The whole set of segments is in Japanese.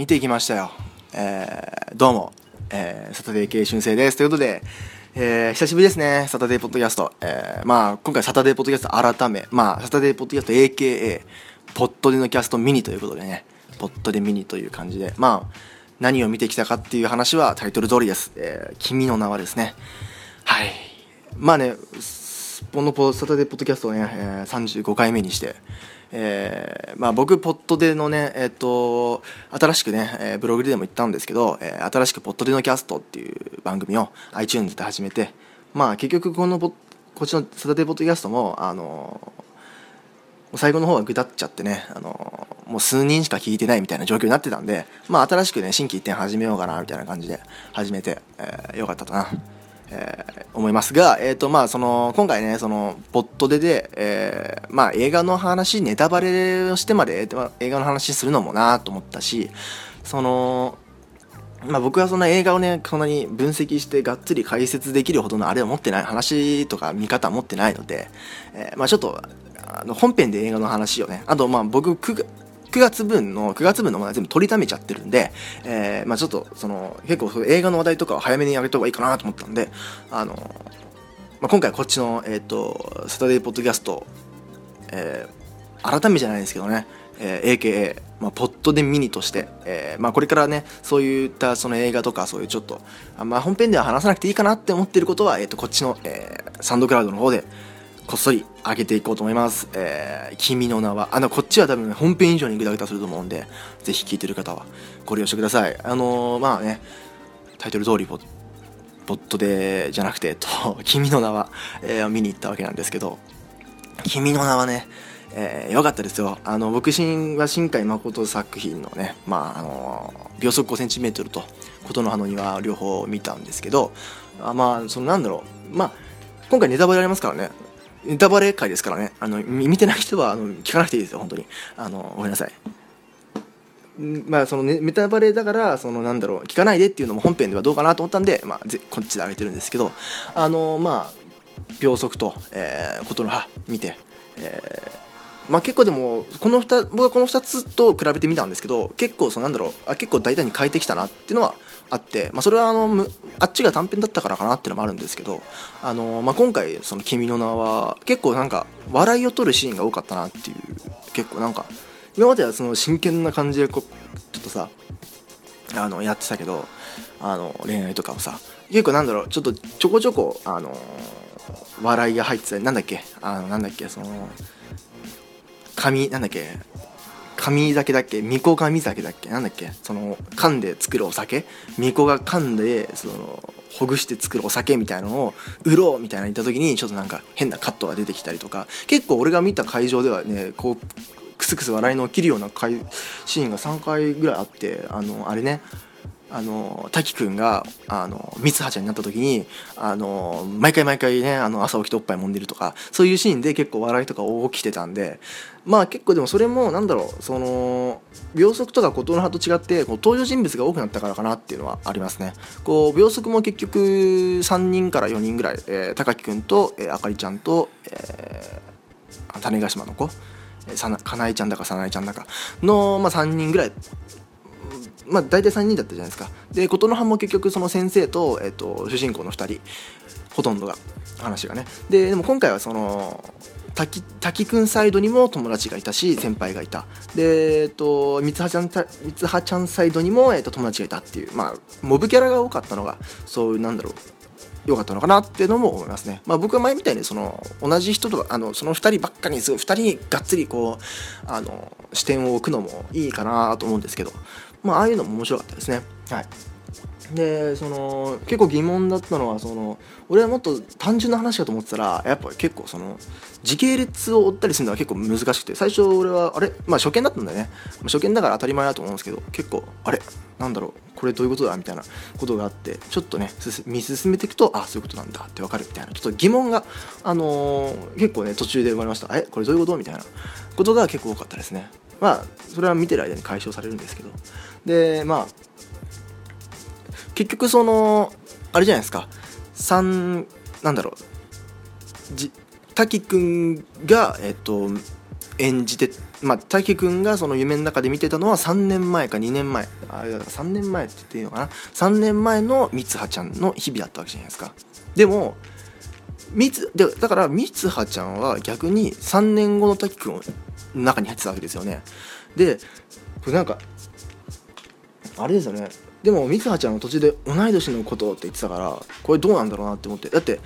見ていきましたよ。えー、どうも、えー、サタデー系春生です。ということで、えー、久しぶりですね、サタデーポッドキャスト。えー、まあ、今回サタデーポッドキャスト改め、まあ、サタデーポッドキャスト AKA、ポットでのキャストミニということでね、ポットでミニという感じで、まあ、何を見てきたかっていう話はタイトル通りです。えー、君の名はですね。はい。まあね、このポサタデーポッドキャストをね、えー、35回目にして、えーまあ、僕、ポットでのね、えっ、ー、と、新しくね、えー、ブログでも言ったんですけど、えー、新しくポットでのキャストっていう番組を iTunes で始めて、まあ、結局このこっちのサタデーポッドキャストも、あの最後の方はぐだっちゃってね、あのもう数人しか聞いてないみたいな状況になってたんで、まあ、新しくね、新規一点始めようかな、みたいな感じで始めて、えー、よかったかな。えー、思いますが、えーとまあ、その今回ねそのポットでで、えーまあ、映画の話ネタバレをしてまで、まあ、映画の話するのもなと思ったしその、まあ、僕はそんな映画をねそんなに分析してがっつり解説できるほどのあれを持ってない話とか見方持ってないので、えーまあ、ちょっとあの本編で映画の話をねあとまあ僕9 9月分の、9月分のものは全部取りためちゃってるんで、えー、まあちょっと、その、結構映画の話題とかを早めに上げた方がいいかなと思ったんで、あの、まあ、今回こっちの、えっ、ー、と、サタデーポッドキャスト、えー、改めじゃないですけどね、えー、AKA、まあ、ポットでミニとして、えーまあ、これからねそういったその映画とかそういうちょっとあ、まあ、本編では話さなくていいかなって思ってることは、えー、とこっちの、えー、サンドクラウドの方で、こっそり上げていこうと思います。えー、君の名は、あの、こっちは多分、ね、本編以上にグダグダすると思うんで、ぜひ聴いてる方はご利用してください。あのー、まあね、タイトル通りボ、ボットで、じゃなくて、と、君の名は、えー、見に行ったわけなんですけど、君の名はね、えー、よかったですよ。あの、僕は新海誠作品のね、まあ、あのー、秒速5センチメートルと、琴の葉の庭両方見たんですけど、あまあ、そのなんだろう、まあ、今回ネタバレありますからね、ネタバレ回ですからね、あの、見てない人は、あの、聞かなくていいですよ、本当に。あの、ごめんなさい。まあ、そのね、ネタバレだから、その、なんだろう、聞かないでっていうのも本編ではどうかなと思ったんで、まあ、ぜこっちで上げてるんですけど、あの、まあ、秒速と、えー、ことの葉見て、えー、まあ結構でも、この2、僕はこの2つと比べてみたんですけど、結構、そのなんだろう、あ結構大胆に変えてきたなっていうのはあって、まあ、それはあのあっちが短編だったからかなっていうのもあるんですけど、あのまあ、今回その「君の名は」結構なんか笑いを取るシーンが多かったなっていう結構なんか今まではその真剣な感じでこうちょっとさあのやってたけどあの恋愛とかもさ結構なんだろうちょっとちょこちょこあの笑いが入ってたりなんだっけあのなんだっけその髪なんだっけ神酒だっけ？巫女神酒だっけ？なんだっけ？その噛んで作るお酒？巫女が噛んでそのほぐして作るお酒みたいなのを売ろうみたいなの言った時にちょっとなんか変なカットが出てきたりとか。結構俺が見た会場ではねこうクスクス笑いの起きるようなシーンが3回ぐらいあってあのあれね。あの滝くんがあの三葉ちゃんになった時にあの毎回毎回ねあの朝起きておっぱい揉んでるとかそういうシーンで結構笑いとか起きてたんでまあ結構でもそれもなんだろうその秒速とか琴の葉と違ってこう登場人物が多くなったからかなっていうのはありますね。こう秒速も結局3人から4人ぐらい、えー、高木くんと、えー、あかりちゃんと、えー、種子島の子かなえちゃんだかさなえちゃんだかの、まあ、3人ぐらいまあ、大体3人だったじゃないですか。で琴の葉も結局その先生と,、えーと、主人公の2人。ほとんどが。話がね。ででも今回はその滝滝くんサイドにも友達がいたし先輩がいた。でえっ、ー、と三葉ちゃん三葉ちゃんサイドにも、えーと、友達がいたっていう。まあモブキャラが多かったのがそういうなんだろう良かったのかなっていうのも思いますね。まあ、僕は前みたいにその同じ人とあのその2人ばっかりにすごい2人にがっつりこうあの視点を置くのもいいかなと思うんですけど。まあ、ああいうのも面白かったですね。はい。でその結構疑問だったのはその俺はもっと単純な話かと思ってたらやっぱ結構その時系列を追ったりするのは結構難しくて最初俺はあれ？まあ初見だったんだよね、まあ、初見だから当たり前だと思うんですけど結構あれ？なんだろう？これどういうことだ？みたいなことがあってちょっとね見進めていくとあそういうことなんだって分かるみたいなちょっと疑問があのー、結構ね途中で生まれました。えこれどういうこと？みたいなことが結構多かったですねまあそれは見てる間に解消されるんですけど。でまあ結局そのあれじゃないですか。3なんだろう。じ滝くんがえっと演じてまあ滝くんがその夢の中で見てたのは3年前か2年前。あれだから3年前って言っていいのかな。3年前の三葉ちゃんの日々だったわけじゃないですか。でもみつでだから三葉ちゃんは逆に3年後の滝くんの中に入ってたわけですよね。でこれなんかあれですよね。でも三葉ちゃんの途中で同い年のことって言ってたからこれどうなんだろうなって思って。だって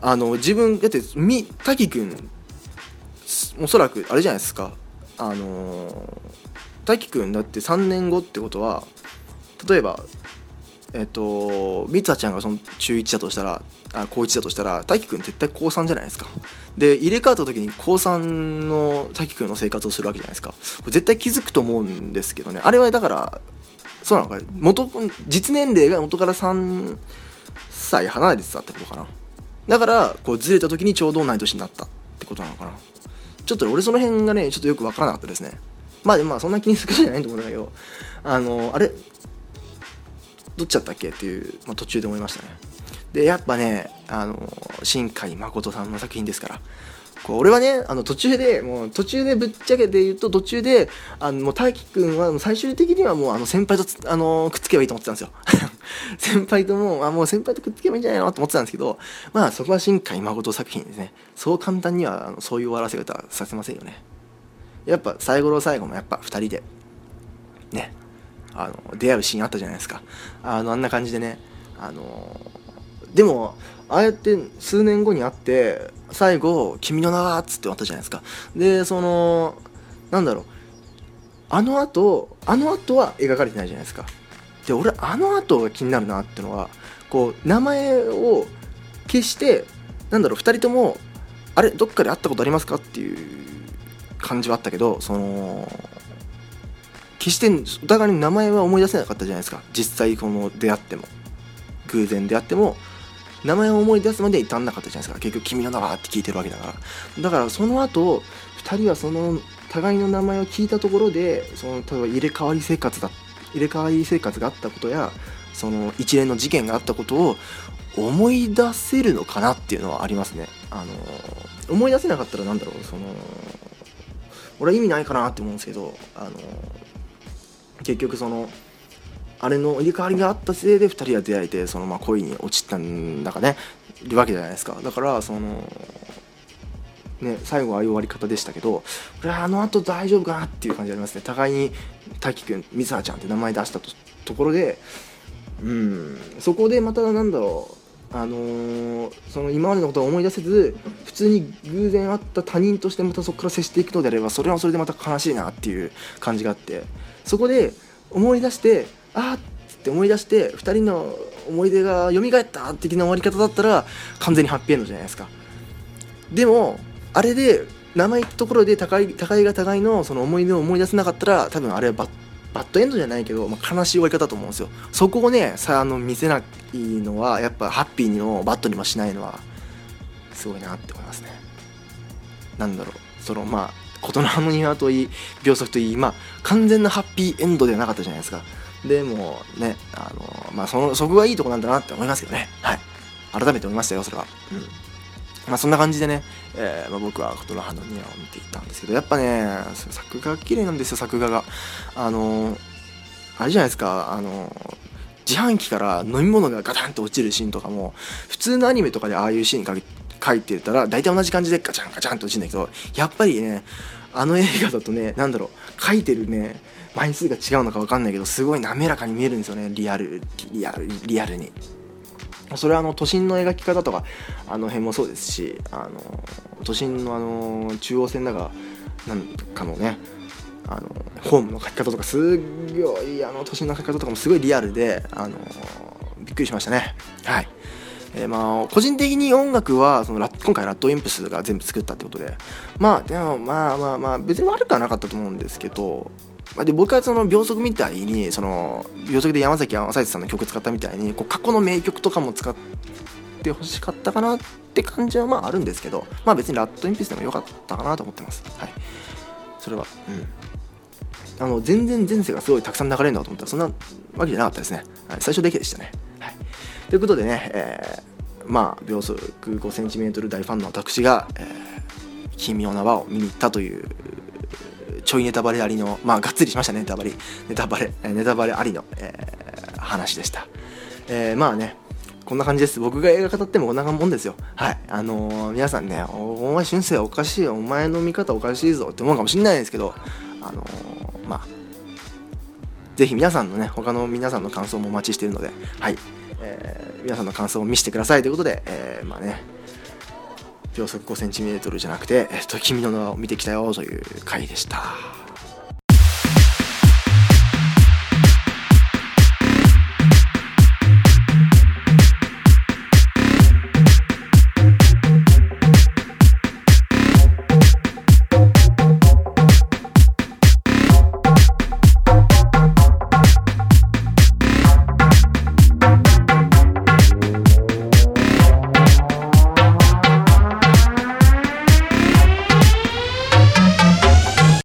あの自分だってみ滝くんおそらくあれじゃないですか。あのー、滝くんだって3年後ってことは例えばえっと三葉ちゃんがその中1だとしたらあ高1だとしたら滝くん絶対高3じゃないですか。で入れ替わった時に高3の滝くんの生活をするわけじゃないですか。これ絶対気づくと思うんですけどね。あれはだからそうなのか元実年齢が元から3歳離れてたってことかな。だからこうずれた時にちょうど同い年になったってことなのかな。ちょっと俺その辺がねちょっとよく分からなかったですね。まあでもまあそんな気にすることじゃないと思うんだけど。あのあれ？どっちだったっけっていう、まあ、途中で思いましたね。でやっぱねあの新海誠さんの作品ですからこう俺はねあの途中でもう途中でぶっちゃけて言うと途中であのもう大輝くんは最終的にはもうあの先輩とあのくっつけばいいと思ってたんですよ。先輩ともあもう先輩とくっつけばいいんじゃないのと思ってたんですけどまあそこは新海誠作品ですね。そう簡単にはあのそういう終わらせ方させませんよね。やっぱ最後の最後もやっぱ2人でね。あの出会うシーンあったじゃないですか。あのあんな感じでね。あのでもああやって数年後に会って最後「君の名は」っつって終わったじゃないですか。でそのなんだろう。あの後あの後は描かれてないじゃないですか。で俺あの後が気になるなっていうのはこう名前を消してなんだろう2人ともあれどっかで会ったことありますかっていう感じはあったけどその決してお互いに名前は思い出せなかったじゃないですか。実際この出会っても。偶然出会っても。名前を思い出すまで至んなかったじゃないですか。結局君の名はって聞いてるわけだから。だからその後2人はその互いの名前を聞いたところでその例えば入れ替わり生活だ入れ替わり生活があったことやその一連の事件があったことを思い出せるのかなっていうのはありますね。あの思い出せなかったらなんだろう。その俺は意味ないかなって思うんですけどあの結局そのあれの入れ替わりがあったせいで2人は出会えてそのまあ恋に落ちたんだかね。いるわけじゃないですか。だからそのね最後はああいう終わり方でしたけどこれはあの後大丈夫かなっていう感じありますね。互いに滝くんみさちゃんって名前出したとところでうんそこでまたなんだろうあのー、その今までのことを思い出せず普通に偶然会った他人としてまたそこから接していくのであればそれはそれでまた悲しいなっていう感じがあって。そこで思い出してあっって思い出して2人の思い出が蘇った的な終わり方だったら完全にハッピーエンドじゃないですか。でもあれで名前ところで互い互いが互いのその思い出を思い出せなかったら多分あれはバッバッドエンドじゃないけど、まあ、悲しい終わり方だと思うんですよ。そこをねさあの見せないのはやっぱハッピーにもバッドにもしないのはすごいなって思いますね。なんだろう。そのまあ琴の葉の庭といい秒速といいまあ完全なハッピーエンドではなかったじゃないですか。でもねあのまあそのそこがいいとこなんだなって思いますけどね。はい。改めて思いましたよそれは。うん。まあそんな感じでね、えーまあ、僕は琴の葉の庭を見ていたんですけどやっぱね作画綺麗なんですよ作画が。あのあれじゃないですかあの自販機から飲み物がガタンと落ちるシーンとかも普通のアニメとかでああいうシーンかけ書いてたら大体同じ感じでガチャンガチャンと落ちるんだけどやっぱりねあの映画だとね何だろう書いてるね枚数が違うのか分かんないけどすごい滑らかに見えるんですよねリアルリアルリアルに。それはあの都心の描き方とかあの辺もそうですしあの都心のあの中央線だがなんかのねあのホームの描き方とかすっごいあの都心の描き方とかもすごいリアルであのびっくりしましたね。はい。えー、まあ個人的に音楽はそのラ今回ラッドインプスが全部作ったってことで。まあでもまあまあまあ別に悪くはなかったと思うんですけど。で僕はその秒速みたいにその秒速で山崎正一さんの曲使ったみたいにこう過去の名曲とかも使ってほしかったかなって感じはまああるんですけど。まあ別にラッドインピースでもよかったかなと思ってます。はい。それはうん。あの全然前世がすごいたくさん流れるんだと思ったらそんなわけじゃなかったですね、はい、最初だけでしたね。ということでね、えー、まあ秒速 5cm 大ファンの私が、えー君の名はを見に行ったというちょいネタバレありのまあがっつりしましたねネタバレ。ネタバレネタバレありの、えー、話でした、えー、まあねこんな感じです。僕が映画語ってもこんなもんですよ。はい。あのー、皆さんねお前俊生おかしいお前の見方おかしいぞ。って思うかもしれないですけどあのまあぜひ皆さんのね他の皆さんの感想もお待ちしているのではい、えー、皆さんの感想を見せてくださいということで、えー、まあね秒速 5cm じゃなくて、えっと、君の名を見てきたよという回でした。